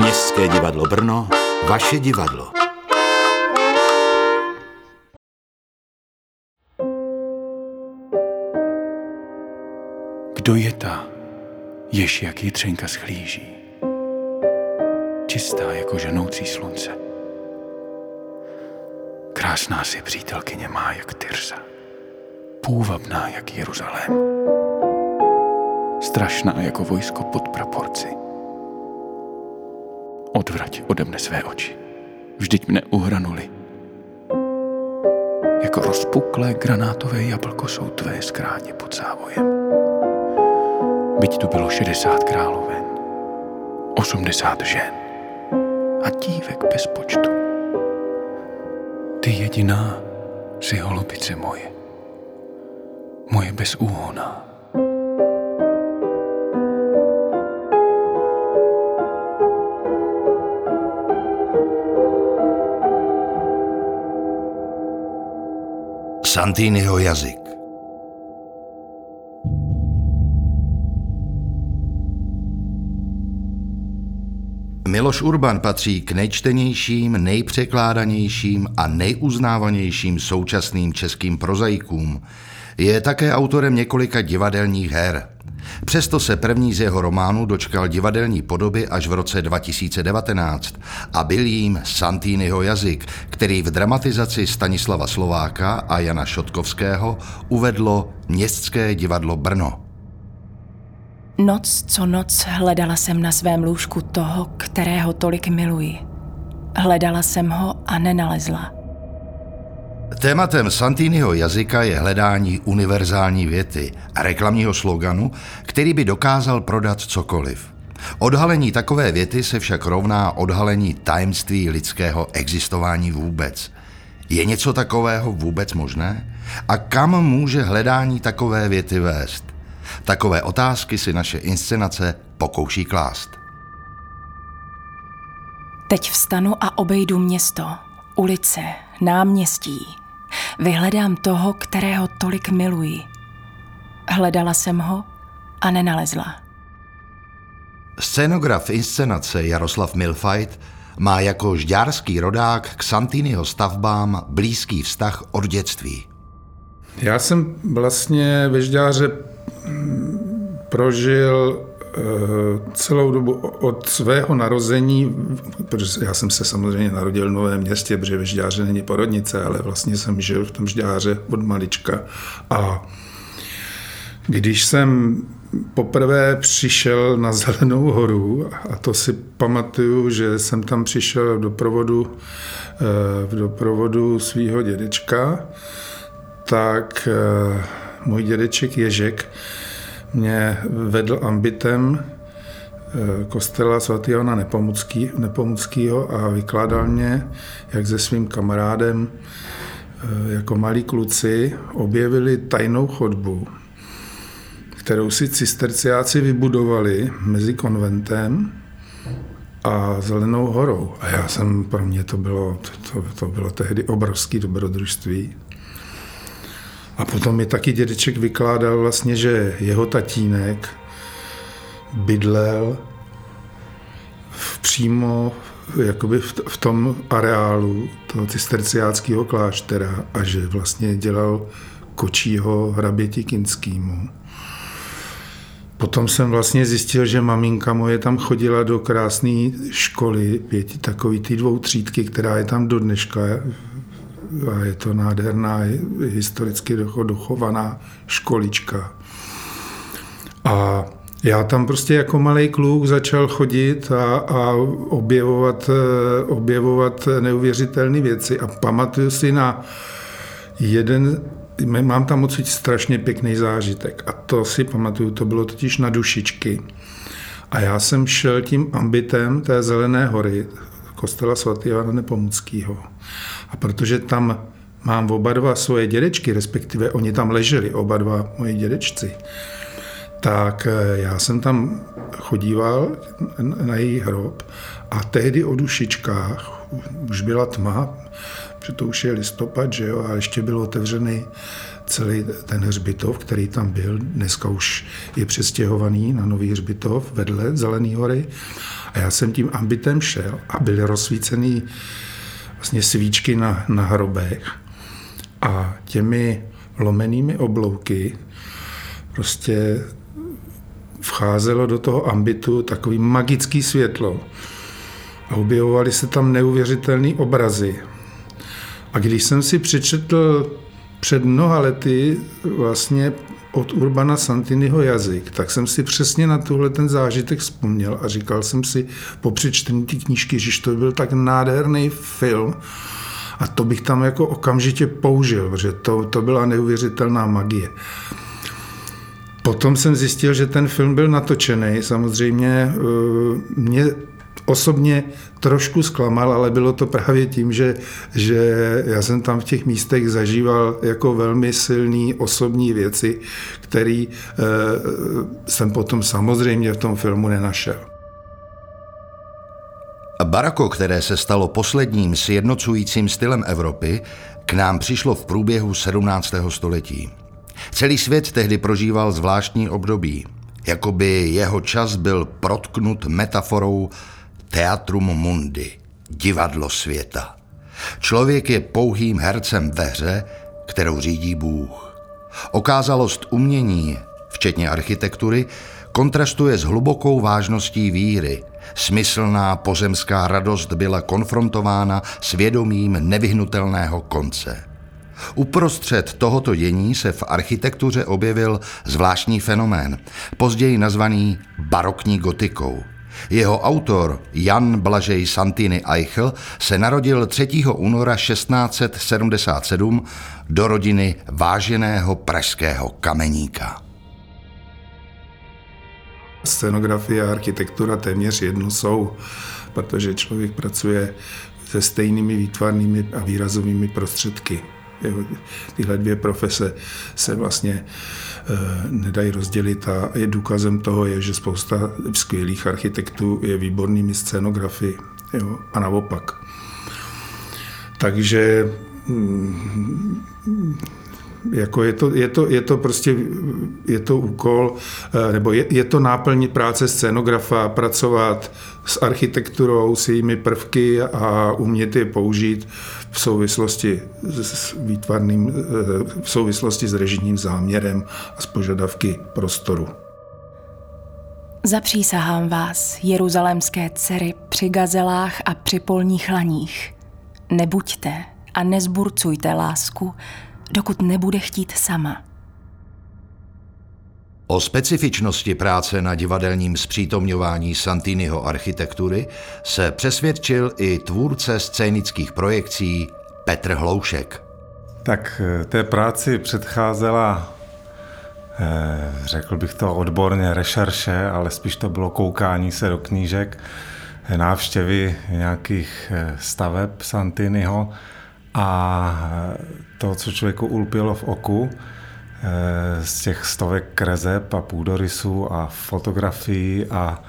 Městské divadlo Brno, vaše divadlo. Kdo je ta, jež jak jitřenka schlíží? Čistá jako ženoucí slunce. Krásná si přítelkyně má jak Tyrsa. Půvabná jak Jeruzalém. Strašná jako vojsko pod praporci. Odvrať ode mne své oči. Vždyť mne uhranuli. Jako rozpuklé granátové jablko jsou tvé skráně pod závojem. Byť tu bylo 60 královen, 80 žen a dívek bez počtu. Ty jediná si holubice moje, moje bezúhoná. Santiniho jazyk. Miloš Urban patří k nejčtenějším, nejpřekládanějším a nejuznávanějším současným českým prozaikům. Je také autorem několika divadelních her. Přesto se první z jeho románů dočkal divadelní podoby až v roce 2019 a byl jím Santýnyho jazyk, který v dramatizaci Stanislava Slováka a Jana Šotkovského uvedlo Městské divadlo Brno. Noc co noc hledala jsem na svém lůžku toho, kterého tolik miluji. Hledala jsem ho a nenalezla. Tématem Santýnyho jazyka je hledání univerzální věty a reklamního sloganu, který by dokázal prodat cokoliv. Odhalení takové věty se však rovná odhalení tajemství lidského existování vůbec. Je něco takového vůbec možné? A kam může hledání takové věty vést? Takové otázky si naše inscenace pokouší klást. Teď vstanu a obejdu město, ulice, náměstí. Vyhledám toho, kterého tolik miluji. Hledala jsem ho a nenalezla. Scénograf inscenace Jaroslav Milfajt má jako žďárský rodák k Santýnyho stavbám blízký vztah od dětství. Já jsem vlastně ve Žďáře prožil eh, celou dobu od svého narození, protože já jsem se samozřejmě narodil v Novém městě, protože ve Žďáře není porodnice, ale vlastně jsem žil v tom Žďáře od malička. A když jsem poprvé přišel na Zelenou horu, a to si pamatuju, že jsem tam přišel v doprovodu, eh, v doprovodu svého dědečka, tak eh, můj dědeček Ježek mě vedl ambitem eh, kostela svatého Jana Nepomucký, a vykládal mě, jak se svým kamarádem eh, jako malí kluci objevili tajnou chodbu, kterou si cisterciáci vybudovali mezi konventem a Zelenou horou. A já jsem, pro mě to bylo, to, to bylo tehdy obrovské dobrodružství. A potom mi taky dědeček vykládal vlastně, že jeho tatínek bydlel v přímo jakoby v, v tom areálu toho cisterciáckého kláštera a že vlastně dělal kočího hraběti Kinskýmu. Potom jsem vlastně zjistil, že maminka moje tam chodila do krásné školy, pěti, takový ty dvou třídky, která je tam do dneška a je to nádherná, historicky dochovaná školička. A já tam prostě jako malý kluk začal chodit a, a objevovat, eh, objevovat neuvěřitelné věci a pamatuju si na jeden, mám tam odsud strašně pěkný zážitek a to si pamatuju, to bylo totiž na dušičky. A já jsem šel tím ambitem té Zelené hory, kostela svatého Jana Nepomuckého. A protože tam mám oba dva svoje dědečky, respektive oni tam leželi, oba dva moji dědečci, tak eh, já jsem tam chodíval na jejich hrob a tehdy o dušičkách už byla tma, protože to už je listopad, že jo, a ještě byl otevřený celý ten hřbitov, který tam byl. Dneska už je přestěhovaný na nový hřbitov vedle Zelený hory. A já jsem tím ambitem šel a byly rozsvícený vlastně svíčky na, na hrobech a těmi lomenými oblouky prostě vcházelo do toho ambitu takový magický světlo a objevovaly se tam neuvěřitelné obrazy. A když jsem si přečetl před mnoha lety vlastně od Urbana Santiniho jazyk, tak jsem si přesně na tuhle ten zážitek vzpomněl a říkal jsem si po přečtení té knížky, že to byl tak nádherný film a to bych tam jako okamžitě použil, protože to, to byla neuvěřitelná magie. Potom jsem zjistil, že ten film byl natočený. Samozřejmě eh, mě osobně trošku zklamal, ale bylo to právě tím, že, že já jsem tam v těch místech zažíval jako velmi silný osobní věci, které eh, jsem potom samozřejmě v tom filmu nenašel. Barako, které se stalo posledním sjednocujícím stylem Evropy, k nám přišlo v průběhu 17. století. Celý svět tehdy prožíval zvláštní období. Jakoby jeho čas byl protknut metaforou Teatrum Mundi, divadlo světa. Člověk je pouhým hercem ve hře, kterou řídí Bůh. Okázalost umění, včetně architektury, kontrastuje s hlubokou vážností víry. Smyslná pozemská radost byla konfrontována s vědomím nevyhnutelného konce. Uprostřed tohoto dění se v architektuře objevil zvláštní fenomén, později nazvaný barokní gotikou. Jeho autor Jan Blažej Santini Eichel se narodil 3. února 1677 do rodiny váženého pražského kameníka. Scenografie a architektura téměř jedno jsou, protože člověk pracuje se stejnými výtvarnými a výrazovými prostředky. Tyhle dvě profese se vlastně nedají rozdělit a je důkazem toho je, že spousta skvělých architektů je výbornými scenografy jo, a naopak. Takže mm, jako je, to, je, to, je to prostě je to úkol, eh, nebo je, je to náplň práce scénografa, pracovat s architekturou, s jejími prvky a umět je použít v souvislosti s výtvarným, eh, v souvislosti s režijním záměrem a s požadavky prostoru. Zapřísahám vás, jeruzalémské dcery, při gazelách a při polních laních. Nebuďte a nezburcujte lásku, dokud nebude chtít sama. O specifičnosti práce na divadelním zpřítomňování Santiniho architektury se přesvědčil i tvůrce scénických projekcí Petr Hloušek. Tak eh, té práci předcházela, eh, řekl bych to odborně, rešerše, ale spíš to bylo koukání se do knížek, návštěvy nějakých eh, staveb Santiniho a to, co člověku ulpělo v oku, Eh, z těch stovek krezeb a půdorysů a fotografií a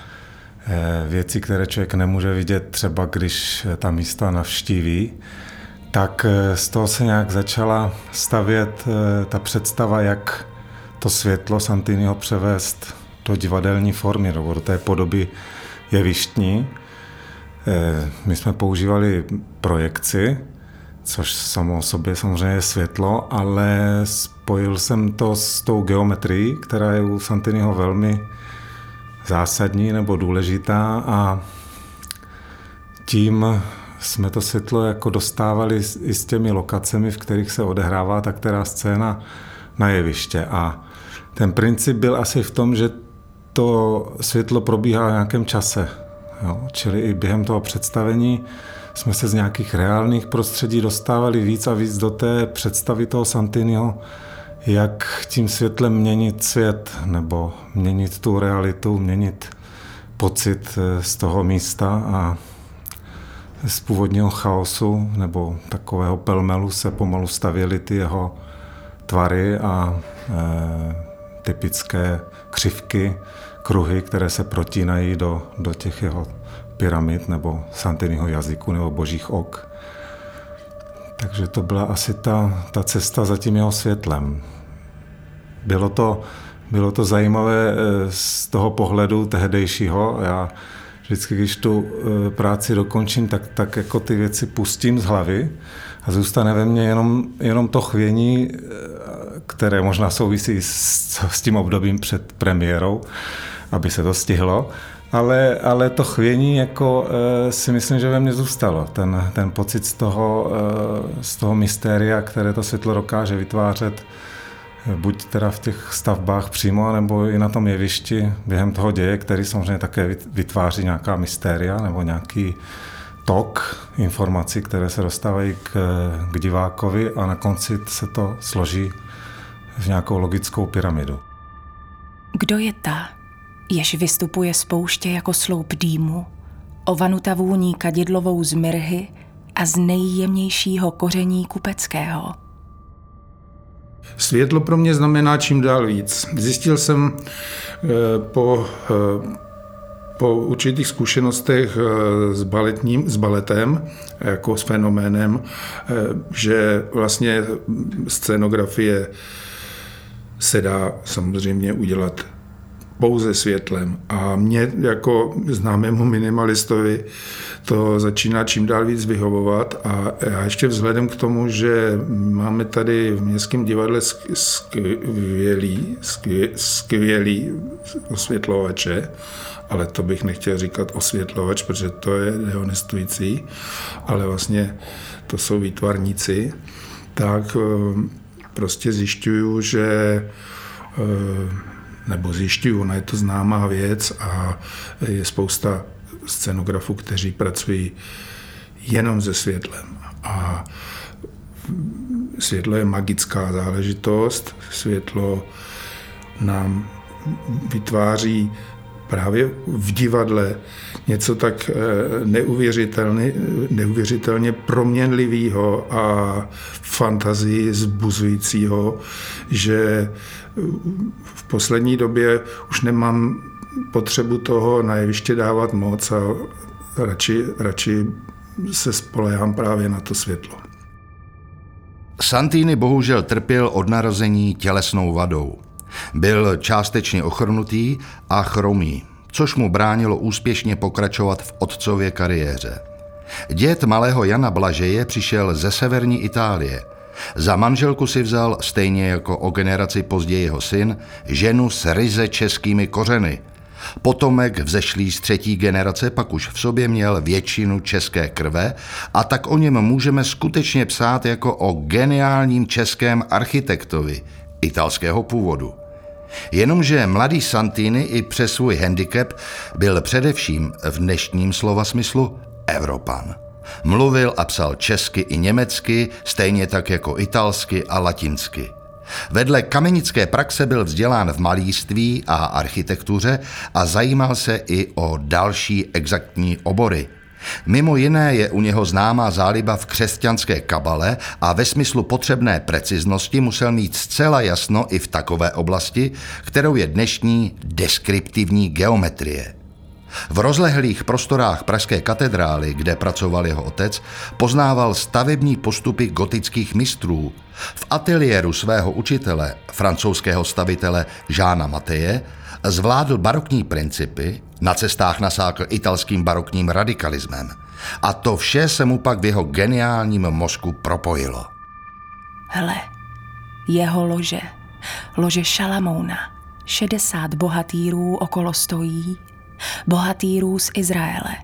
eh, věcí, které člověk nemůže vidět třeba, když ta místa navštíví, tak eh, z toho se nějak začala stavět ta představa, jak to světlo Santiniho převést do divadelní formy, nebo do té podoby jevištní. My jsme používali projekci, což samo o sobě samozřejmě je světlo, ale spojil jsem to s tou geometrií, která je u Santiniho velmi zásadní nebo důležitá a tím jsme to světlo jako dostávali i s těmi lokacemi, v kterých se odehrává ta která scéna na jeviště. A ten princip byl asi v tom, že to světlo probíhá v nějakém čase. Jo? Čili i během toho představení jsme se z nějakých reálných prostředí dostávali víc a víc do té představy toho Santiniho, jak tím světlem měnit svět, nebo měnit tu realitu, měnit pocit eh, z toho místa a z původního chaosu nebo takového pelmelu se pomalu stavěly ty jeho tvary a e, typické křivky, kruhy, které se protínají do, do těch jeho pyramid nebo Santiniho jazyku nebo božích ok. Takže to byla asi ta, ta cesta za tím jeho světlem. Bylo to, bylo to zajímavé eh, z toho pohledu tehdejšího. Já vždycky, když tu eh, práci dokončím, tak, tak jako ty věci pustím z hlavy a zůstane ve mně jenom, jenom to chvění, eh, které možná souvisí s, s tím obdobím před premiérou, aby se to stihlo. Ale, ale to chvění jako e, si myslím, že ve mně zůstalo. Ten, ten pocit z toho, e, z toho mystéria, které to světlo dokáže vytvářet, buď teda v těch stavbách přímo, nebo i na tom jevišti během toho děje, který samozřejmě také vytváří nějaká mystéria nebo nějaký tok informací, které se dostávají k, k divákovi a na konci se to složí v nějakou logickou pyramidu. Kdo je ta, jež vystupuje z pouště jako sloup dýmu, ovanuta vůní kadidlovou z mirhy a z nejjemnějšího koření kupeckého? Světlo pro mě znamená čím dál víc. Zjistil jsem eh, po, eh, po určitých zkušenostech eh, s, baletním, s baletem, jako s fenoménem, že vlastně scénografie se dá samozřejmě udělat pouze světlem. A mě jako známému minimalistovi to začíná čím dál víc vyhovovat a já ještě vzhledem k tomu, že máme tady v Městském divadle skvělý, skvělý osvětlovače, ale to bych nechtěl říkat osvětlovač, protože to je dehonestující, ale vlastně to jsou výtvarníci, tak eh, prostě zjišťuju, že eh, nebo zjišťuju, ona je to známá věc a je spousta scenografů, kteří pracují jenom se světlem. A světlo je magická záležitost, světlo nám vytváří právě v divadle něco tak eh, neuvěřitelně, neuvěřitelně proměnlivého a fantazii zbuzujícího, že v poslední době už nemám potřebu toho na jeviště dávat moc a radši, radši se spolehám právě na to světlo. Santini bohužel trpěl od narození tělesnou vadou. Byl částečně ochrnutý a chromý, což mu bránilo úspěšně pokračovat v otcově kariéře. Dět malého Jana Blažeje přišel ze severní Itálie. Za manželku si vzal, stejně jako o generaci později jeho syn, ženu s ryze českými kořeny. Potomek vzešlý z třetí generace pak už v sobě měl většinu české krve a tak o něm můžeme skutečně psát jako o geniálním českém architektovi italského původu. Jenomže mladý Santini i přes svůj handicap byl především v dnešním slova smyslu Evropan. Mluvil a psal česky i německy, stejně tak jako italsky a latinsky. Vedle kamenické praxe byl vzdělán v malíství a architektuře a zajímal se i o další exaktní obory – Mimo jiné je u něho známá záliba v křesťanské kabale a ve smyslu potřebné preciznosti musel mít zcela jasno i v takové oblasti, kterou je dnešní deskriptivní geometrie. V rozlehlých prostorách Pražské katedrály, kde pracoval jeho otec, poznával stavební postupy gotických mistrů. V ateliéru svého učitele, francouzského stavitele Žána Mateje, zvládl barokní principy, na cestách nasákl italským barokním radikalismem. A to vše se mu pak v jeho geniálním mozku propojilo. Hle, jeho lože, lože Šalamouna, 60 bohatýrů okolo stojí, bohatýrů z Izraele.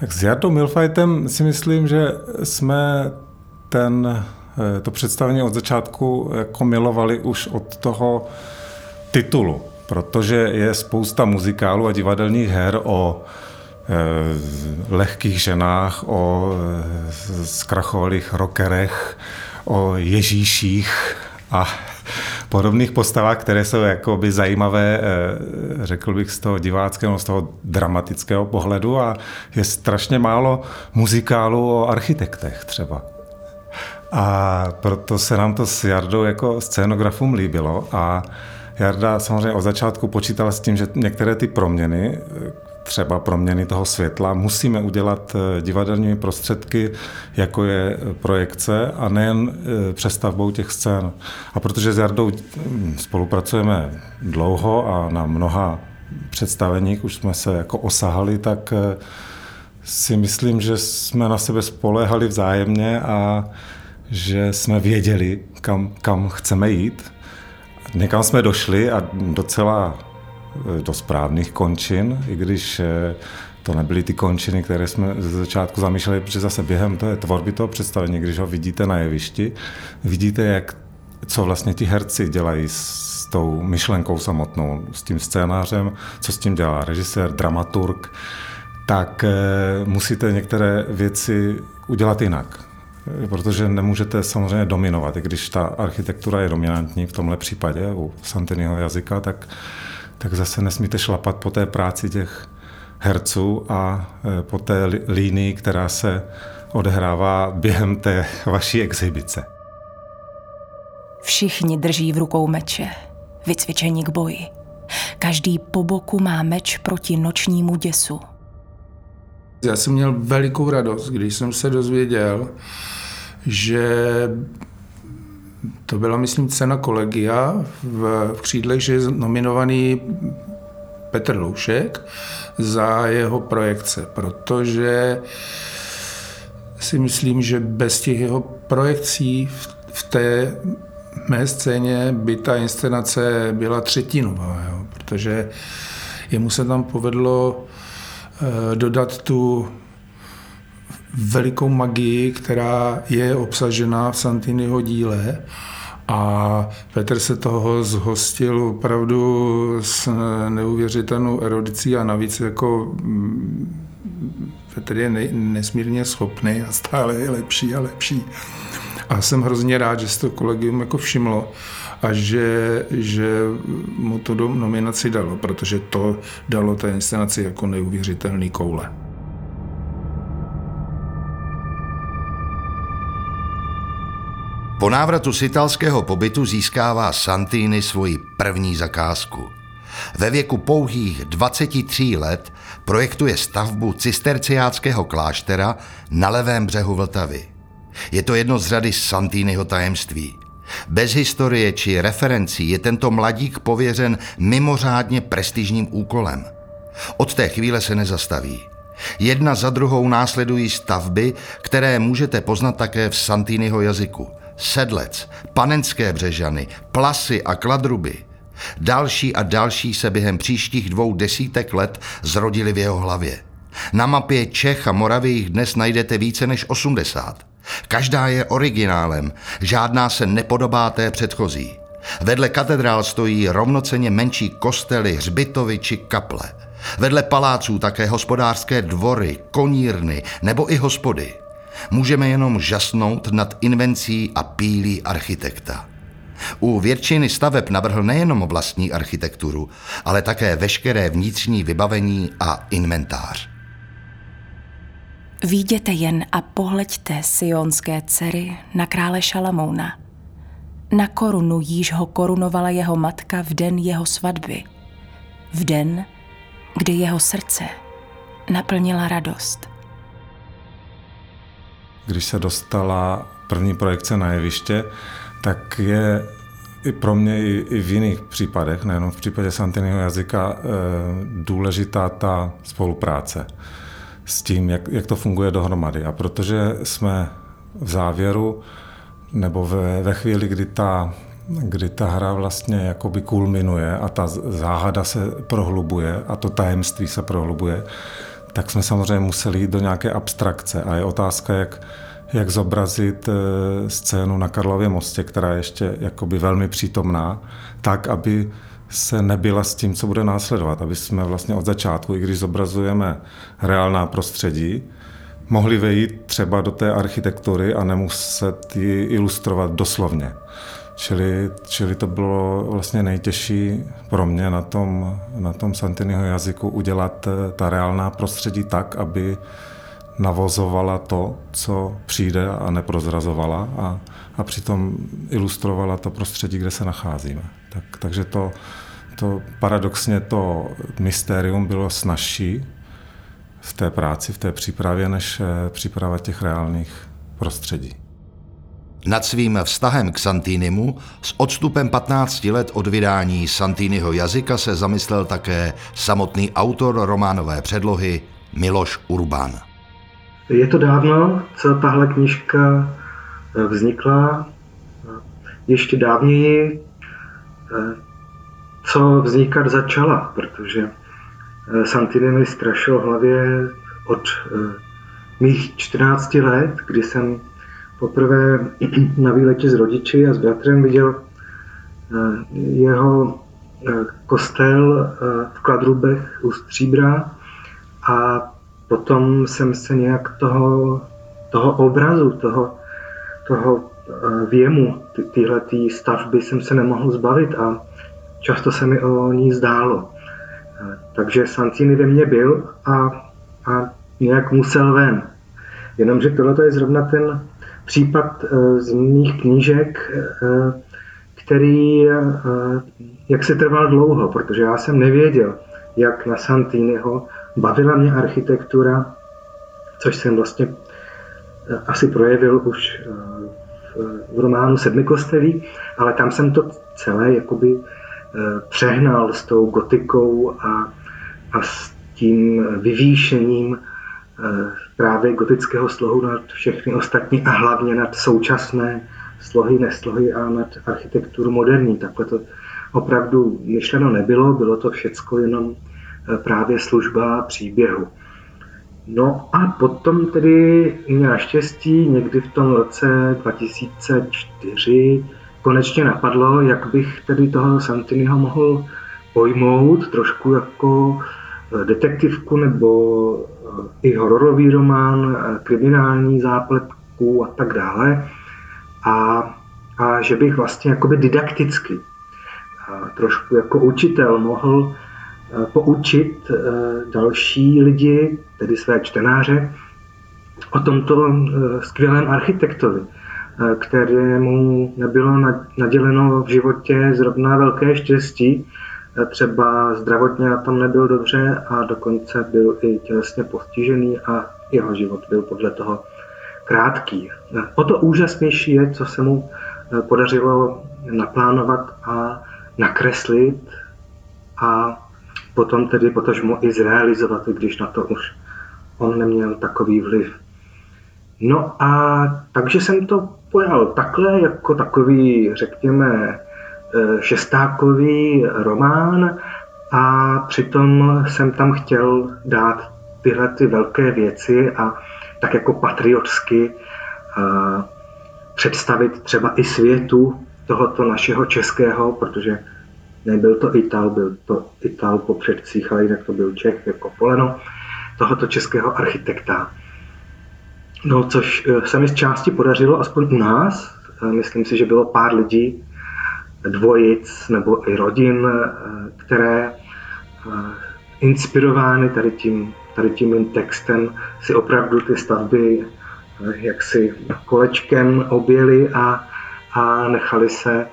Tak s Jardou Milfajtem si myslím, že jsme ten, eh, to představení od začátku jako milovali už od toho titulu, protože je spousta muzikálů a divadelních her o e, lehkých ženách, o zkrachovalých rockerech, o Ježíších a podobných postavách, které jsou jakoby zajímavé, e, řekl bych, z toho diváckého, z toho dramatického pohledu a je strašně málo muzikálů o architektech třeba. A proto se nám to s Jardou jako scénografům líbilo a Jarda samozřejmě od začátku počítal s tím, že některé ty proměny, třeba proměny toho světla, musíme udělat eh, divadelními prostředky, jako je projekce a nejen eh, přestavbou těch scén. A protože s Jardou hm, spolupracujeme dlouho a na mnoha představeních, už jsme se jako osahali, tak eh, si myslím, že jsme na sebe spoléhali vzájemně a že jsme věděli, kam, kam chceme jít. Někam jsme došli a docela eh, do správných končin, i když eh, to nebyly ty končiny, které jsme ze začátku zamýšleli, protože zase během té tvorby toho představení, když ho vidíte na jevišti, vidíte, jak, co vlastně ti herci dělají s tou myšlenkou samotnou, s tím scénářem, co s tím dělá režisér, dramaturg, tak eh, musíte některé věci udělat jinak. Protože nemůžete samozřejmě dominovat, i když ta architektura je dominantní v tomhle případě u Santiniho jazyka, tak, tak zase nesmíte šlapat po té práci těch herců a e, po té línii, která se odehrává během té vaší exibice. Všichni drží v rukou meče, vycvičení k boji. Každý po boku má meč proti nočnímu děsu. Já jsem měl velikou radost, když jsem se dozvěděl, že to byla, myslím, cena kolegia v, v křídlech, že je nominovaný Petr Loušek za jeho projekce, protože si myslím, že bez těch jeho projekcí v té mé scéně by ta inscenace byla třetinová, jo, protože jemu se tam povedlo eh, dodat tu velikou magii, která je obsažena v Santiniho díle a Petr se toho zhostil opravdu s neuvěřitelnou erudicí a navíc jako mm, Petr je nesmírně schopný a stále je lepší a lepší. A jsem hrozně rád, že se to kolegium jako všimlo a že, že mu to do nominaci dalo, protože to dalo té inscenaci jako neuvěřitelný koule. Po návratu z italského pobytu získává Santini svoji první zakázku. Ve věku pouhých 23 let projektuje stavbu cisterciáckého kláštera na levém břehu Vltavy. Je to jedno z řady Santiniho tajemství. Bez historie či referencí je tento mladík pověřen mimořádně prestižním úkolem. Od té chvíle se nezastaví. Jedna za druhou následují stavby, které můžete poznat také v Santiniho jazyku – Sedlec, Panenské břežany, Plasy a Kladruby. Další a další se během příštích dvou desítek let zrodili v jeho hlavě. Na mapě Čech a Moravy jich dnes najdete více než 80. Každá je originálem, žádná se nepodobá té předchozí. Vedle katedrál stojí rovnoceně menší kostely, hřbitovy či kaple. Vedle paláců také hospodářské dvory, konírny nebo i hospody můžeme jenom žasnout nad invencí a pílí architekta. U většiny staveb navrhl nejenom vlastní architekturu, ale také veškeré vnitřní vybavení a inventář. Výjděte jen a pohleďte sionské dcery na krále Šalamouna. Na korunu jíž ho korunovala jeho matka v den jeho svatby. V den, kdy jeho srdce naplnila radost – když se dostala první projekce na jeviště, tak je i pro mě i, i v jiných případech, nejenom v případě Santiniho jazyka, e, důležitá ta spolupráce s tím, jak, jak to funguje dohromady. A protože jsme v závěru, nebo ve, ve chvíli, kdy ta, kdy ta hra vlastně jakoby kulminuje a ta záhada se prohlubuje a to tajemství se prohlubuje, tak jsme samozřejmě museli jít do nějaké abstrakce a je otázka, jak, jak zobrazit eh, scénu na Karlově mostě, která je ještě jakoby velmi přítomná, tak, aby se nebyla s tím, co bude následovat, aby jsme vlastně od začátku, i když zobrazujeme reálná prostředí, mohli vejít třeba do té architektury a nemuset ji ilustrovat doslovně. Čili, čili to bylo vlastně nejtěžší pro mě na tom, na tom Santiniho jazyku udělat eh, ta reálná prostředí tak, aby navozovala to, co přijde a neprozrazovala a, a přitom ilustrovala to prostředí, kde se nacházíme. Tak, takže to, to paradoxně to mystérium bylo snažší v té práci, v té přípravě, než eh, příprava těch reálných prostředí. Nad svým vztahem k Santinimu s odstupem 15 let od vydání Santiniho jazyka se zamyslel také samotný autor románové předlohy Miloš Urban. Je to dávno, co tahle knižka eh, vznikla. Ještě dávněji, eh, co vznikat začala, protože eh, Santini mi strašil hlavě od mých 14 let, kdy jsem poprvé na výletě s rodiči a s bratrem viděl jeho kostel v Kladrubech u Stříbra a potom jsem se nějak toho, toho obrazu, toho, toho eh, věmu, ty, tyhle stavby jsem se nemohl zbavit a často se mi o ní zdálo. Eh, takže Santini ve mně byl a, a nějak musel ven. Jenomže tohle je zrovna ten případ eh, z mých knížek, který jak se trval dlouho, protože já jsem nevěděl, jak na Santiniho Bavila mě architektura, což jsem vlastně eh, asi projevil už eh, v románu Sedmi kostelí, ale tam jsem to celé jakoby eh, přehnal s tou gotikou a, a s tím vyvýšením právě gotického slohu nad všechny ostatní a hlavně nad současné slohy, neslohy a nad architekturu moderní. Takhle to opravdu myšleno nebylo, bylo to všecko jenom právě služba příběhu. No a potom tedy mě naštěstí někdy v tom roce 2004 konečně napadlo, jak bych tedy toho Santiniho mohl pojmout trošku jako eh, detektivku nebo eh, i hororový román, eh, kriminální zápletku a tak dále. A, a že bych vlastně jakoby didakticky, trošku jako učitel mohl Eh, poučit eh, další lidi, tedy své čtenáře, o tomto eh, skvělém architektovi, kterému nebylo naděleno v životě zrovna velké štěstí. Třeba zdravotně na tom nebyl dobře a dokonce byl i tělesně postižený a jeho život byl podle toho krátký. O to úžasnější je, co se mu podařilo naplánovat a nakreslit a potom tedy potažmo i zrealizovat, i když na to už on neměl takový vliv. No a takže jsem to pojal takhle, jako takový, řekněme, eh, šestákový román a přitom jsem tam chtěl dát tyhle ty velké věci a tak jako patriotsky eh, představit třeba i světu tohoto našeho českého, protože Nebyl to Ital, byl to Ital po předcích, ale jinak to byl Čech jako Poleno, tohoto českého architekta. No, což eh, se mi z části podařilo, aspoň u nás. Eh, myslím si, že bylo pár lidí, dvojic nebo i rodin, eh, které inspirovány tady tím, tady tím textem si opravdu ty stavby jaksi kolečkem objeli a, a nechali se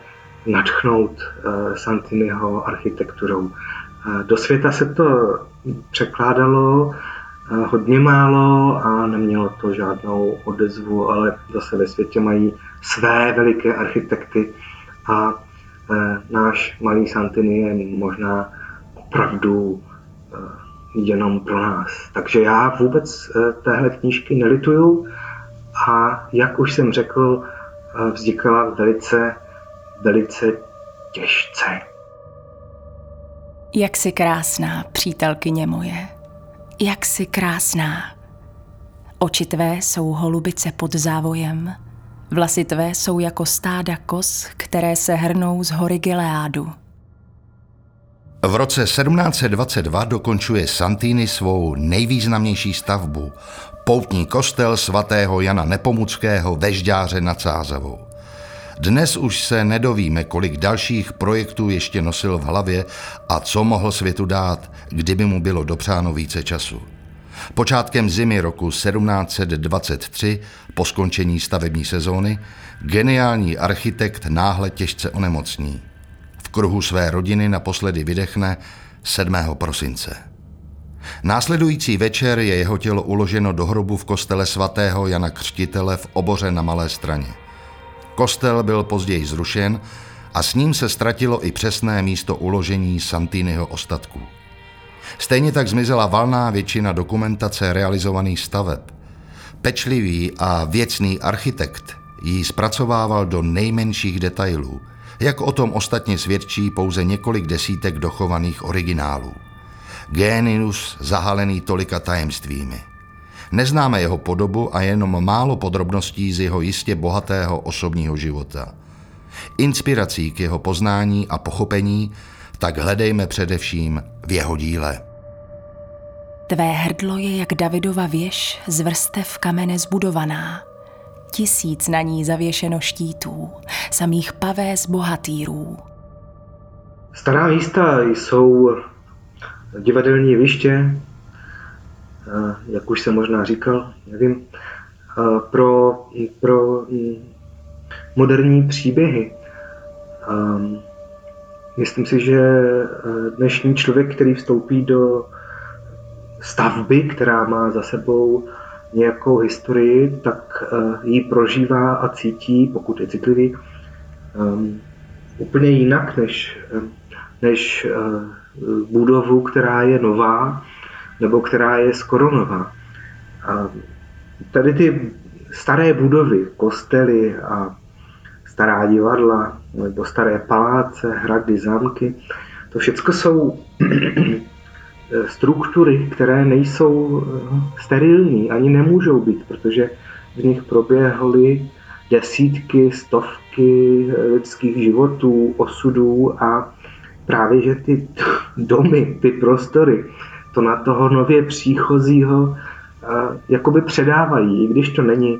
nadchnout eh, Santiniho architekturou. Eh, do světa se to překládalo eh, hodně málo a nemělo to žádnou odezvu, ale zase ve světě mají své veliké architekty a náš malý Santini je možná opravdu jenom pro nás. Takže já vůbec téhle knížky nelituju a jak už jsem řekl, vznikala velice velice těžce. Jak jsi krásná, přítelkyně moje. Jak jsi krásná. Oči tvé jsou holubice pod závojem, vlasy tvé jsou jako stáda kos, které se hrnou z hory Gileádu. V roce 1722 dokončuje Santini svou nejvýznamnější stavbu, poutní kostel svatého Jana Nepomuckého vežďáře nad Sázavou. Dnes už se nedovíme, kolik dalších projektů ještě nosil v hlavě a co mohl světu dát, kdyby mu bylo dopřáno více času. Počátkem zimy roku 1723, po skončení stavební sezóny, geniální architekt náhle těžce onemocní. V kruhu své rodiny naposledy vydechne 7. prosince. Následující večer je jeho tělo uloženo do hrobu v kostele svatého Jana Křtitele v oboře na Malé straně. Kostel byl později zrušen a s ním se ztratilo i přesné místo uložení Santiniho ostatků. Stejně tak zmizela valná většina dokumentace realizovaných staveb. Pečlivý a věcný architekt ji zpracovával do nejmenších detailů, jak o tom ostatně svědčí pouze několik desítek dochovaných originálů. Génius zahalený tolika tajemstvími. Neznáme jeho podobu a jenom málo podrobností z jeho jistě bohatého osobního života. Inspirací k jeho poznání a pochopení tak hledejme především v jeho díle. Tvé hrdlo je jak Davidova věž z vrstev kamene zbudovaná. Tisíc na ní zavěšeno štítů, samých pavé z bohatýrů. Stará místa jsou divadelní jeviště, jak už jsem možná říkal, nevím, pro, pro moderní příběhy. Myslím si, že dnešní člověk, který vstoupí do stavby, která má za sebou nějakou historii, tak ji prožívá a cítí, pokud je citlivý, úplně jinak než, než budovu, která je nová nebo která je skoro nová. A tady ty staré budovy, kostely a stará divadla, nebo staré paláce, hrady, zámky, to všechno jsou struktury, které nejsou sterilní, ani nemůžou být, protože v nich proběhly desítky, stovky lidských životů, osudů a právě, že ty domy, ty prostory, to na toho nově příchozího jakoby předávají, i když to není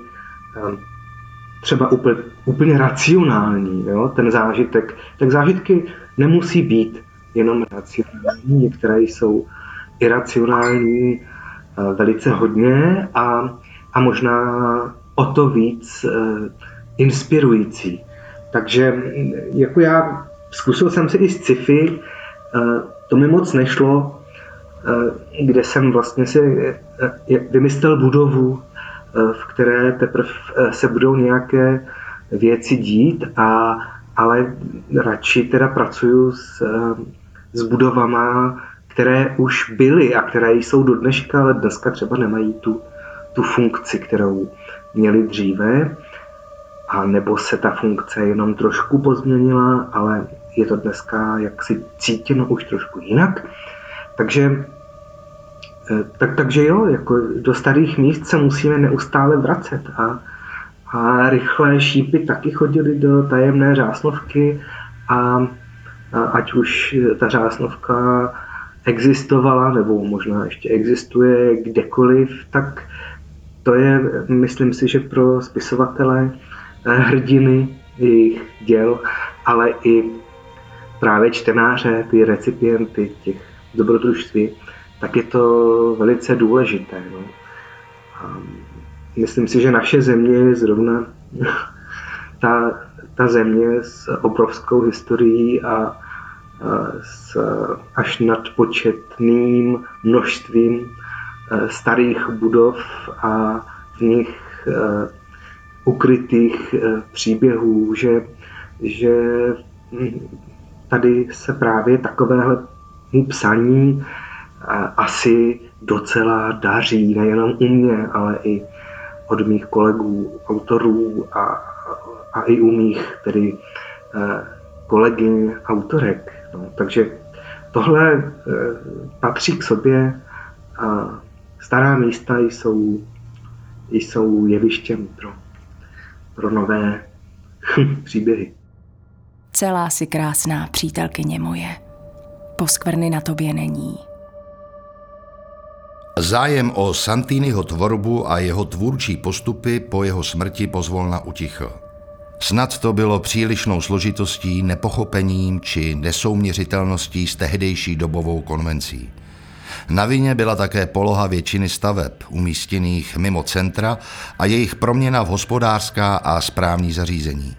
třeba úplně, úplně racionální, jo, ten zážitek, tak zážitky nemusí být jenom racionální, některé jsou iracionální velice hodně a, a možná o to víc inspirující. Takže jako já zkusil jsem si i sci-fi, to mi moc nešlo, kde jsem vlastně si vymyslel budovu, v které teprve se budou nějaké věci dít, a, ale radši teda pracuju s, s budovama, které už byly a které jsou do dneška, ale dneska třeba nemají tu, tu funkci, kterou měli dříve, a nebo se ta funkce jenom trošku pozměnila, ale je to dneska jaksi cítěno už trošku jinak. Takže, eh, tak, takže jo, jako do starých míst se musíme neustále vracet a, a rychlé šípy taky chodily do tajemné řásnovky a, a ať už ta řásnovka existovala nebo možná ještě existuje kdekoliv, tak to je, myslím si, že pro spisovatele eh, hrdiny jejich děl, ale i právě čtenáře, ty recipienty těch dobrodružství, tak je to velice důležité. No. A myslím si, že naše země je zrovna ta, ta země s obrovskou historií a, s až nadpočetným množstvím e, starých budov a v nich e, ukrytých e, příběhů, že, že tady se právě takovéhle psaní asi docela daří, nejenom u mě, ale i od mých kolegů, autorů a, a i u mých tedy eh, kolegyň autorek. No, takže tohle eh, patří k sobě a stará místa jsou, jsou jevištěm pro, pro nové příběhy. Celá si krásná přítelkyně moje. Poskvrny na tobě není. Zájem o Santiniho tvorbu a jeho tvůrčí postupy po jeho smrti pozvolna utichl. Snad to bylo přílišnou složitostí, nepochopením či nesouměřitelností s tehdejší dobovou konvencí. Na vině byla také poloha většiny staveb, umístěných mimo centra a jejich proměna v hospodářská a správní zařízení.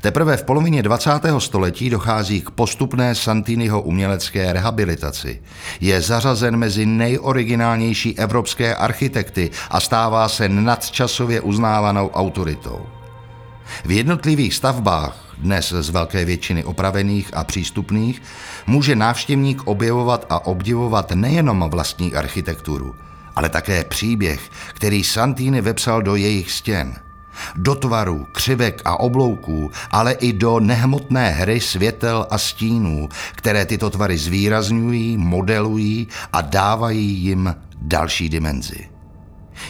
Teprve v polovině 20. století dochází k postupné Santiniho umělecké rehabilitaci. Je zařazen mezi nejoriginálnější evropské architekty a stává se nadčasově uznávanou autoritou. V jednotlivých stavbách, dnes z velké většiny opravených a přístupných, může návštěvník objevovat a obdivovat nejenom vlastní architekturu, ale také příběh, který Santini vepsal do jejich stěn. Do tvarů, křivek a oblouků, ale i do nehmotné hry světel a stínů, které tyto tvary zvýrazňují, modelují a dávají jim další dimenzi.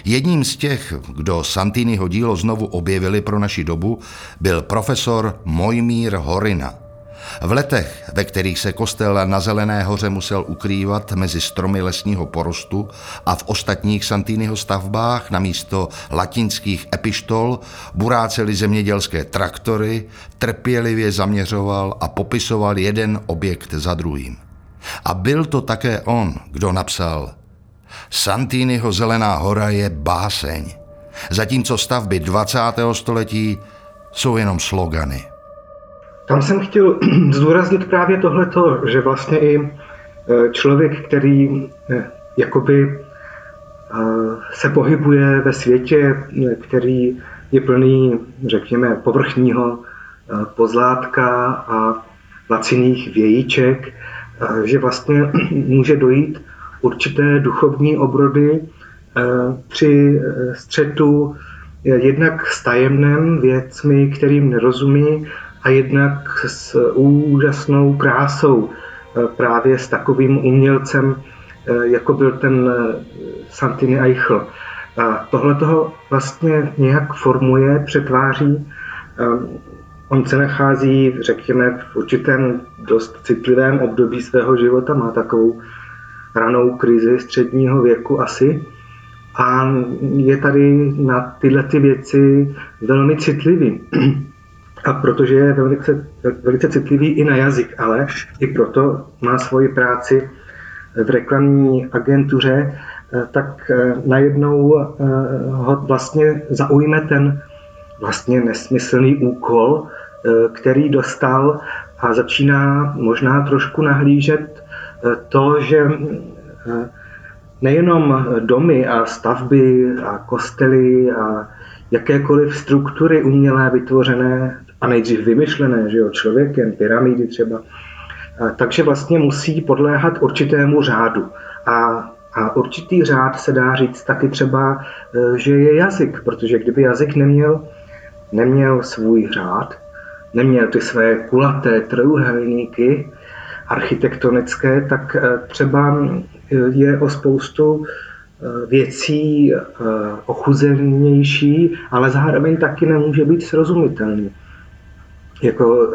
Jedním z těch, kdo Santiniho dílo znovu objevili pro naši dobu, byl profesor Mojmír Horina. V letech, ve kterých se kostel na Zelené hoře musel ukrývat mezi stromy lesního porostu a v ostatních Santiniho stavbách na místo latinských epištol buráceli zemědělské traktory, trpělivě zaměřoval a popisoval jeden objekt za druhým. A byl to také on, kdo napsal Santiniho Zelená hora je báseň, zatímco stavby 20. století jsou jenom slogany. Tam jsem chtěl zdůraznit právě tohleto, že vlastně i e, člověk, který e, jakoby e, se pohybuje ve světě, který je plný, řekněme, povrchního pozlátka a laciných vějíček, že vlastně může dojít určité duchovní obrody při střetu jednak s tajemnem věcmi, kterým nerozumí, a jednak s úžasnou krásou, právě s takovým umělcem, jako byl ten Santini Eichel. A tohle toho vlastně nějak formuje, přetváří. On se nachází, řekněme, v určitém dost citlivém období svého života, má takovou ranou krizi středního věku asi. A je tady na tyhle ty věci velmi citlivý. A protože je velice, velice citlivý i na jazyk, ale i proto má svoji práci v reklamní agentuře, tak najednou eh, ho vlastně zaujme ten vlastně nesmyslný úkol, eh, který dostal a začíná možná trošku nahlížet to, že eh, nejenom domy a stavby a kostely a jakékoliv struktury umělé vytvořené a nejdřív vymyšlené, že jo, člověkem, pyramidy třeba, takže vlastně musí podléhat určitému řádu. A, a určitý řád se dá říct taky třeba, eh, že je jazyk, protože kdyby jazyk neměl, neměl svůj řád, neměl ty své kulaté trojuhelníky, architektonické, tak eh, třeba je o spoustu eh, věcí ochuzenější, ale zároveň taky nemůže být srozumitelný. Jako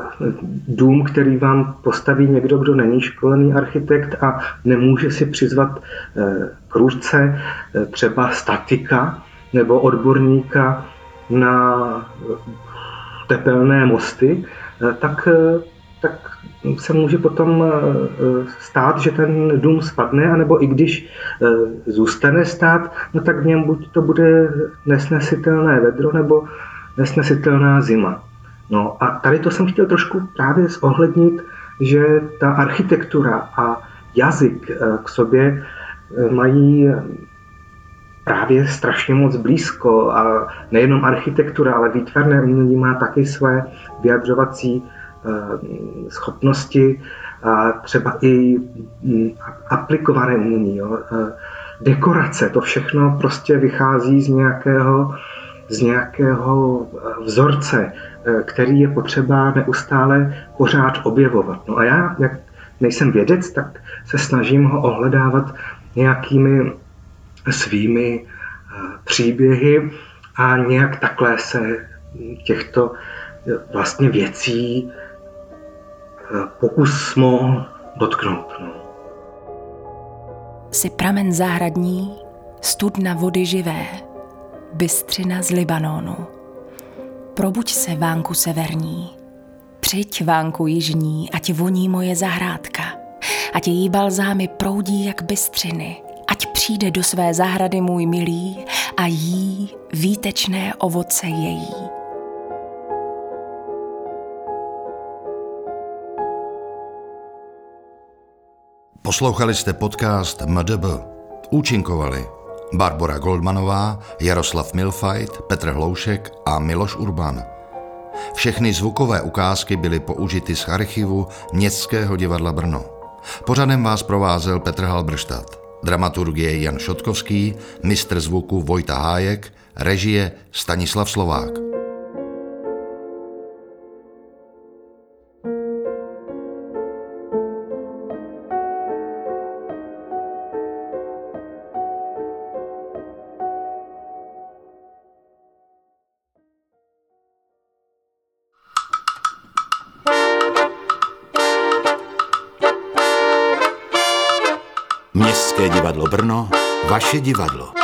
dům, který vám postaví někdo, kdo není školený architekt a nemůže si přizvat k ruce třeba statika nebo odborníka na tepelné mosty, tak, tak se může potom eh, eh, stát, že ten dům spadne, anebo i když eh, zůstane stát, no tak v něm buď to bude nesnesitelné vedro, nebo nesnesitelná zima. No a tady to jsem chtěl trošku právě zohlednit, že ta architektura a jazyk k sobě mají právě strašně moc blízko a nejenom architektura, ale výtvarné umění má taky své vyjadřovací Eh, schopnosti a třeba i mm, aplikované umění. Jo. Eh, dekorace, to všechno prostě vychází z nějakého, z nějakého eh, vzorce, který je potřeba neustále pořád objevovat. No a já, jak nejsem vědec, tak se snažím ho ohledávat nějakými svými příběhy a nějak takhle se těchto vlastně věcí pokus mohl dotknout. No. Si pramen záhradní, studna vody živé, bystřina z Libanonu. Probuď se, vánku severní, přijď, vánku jižní, ať voní moje zahrádka, ať její balzámy proudí jak bystřiny, ať přijde do své zahrady můj milý a jí výtečné ovoce její. Poslouchali jste podcast MDB. Účinkovali Barbara Goldmanová, Jaroslav Milfajt, Petr Hloušek a Miloš Urban. Všechny zvukové ukázky byly použity z archivu Městského divadla Brno. Pořadem vás provázel Petr Halbrštát. Dramaturgie Jan Šotkovský, mistr zvuku Vojta Hájek, režie Stanislav Slovák. Divadlo.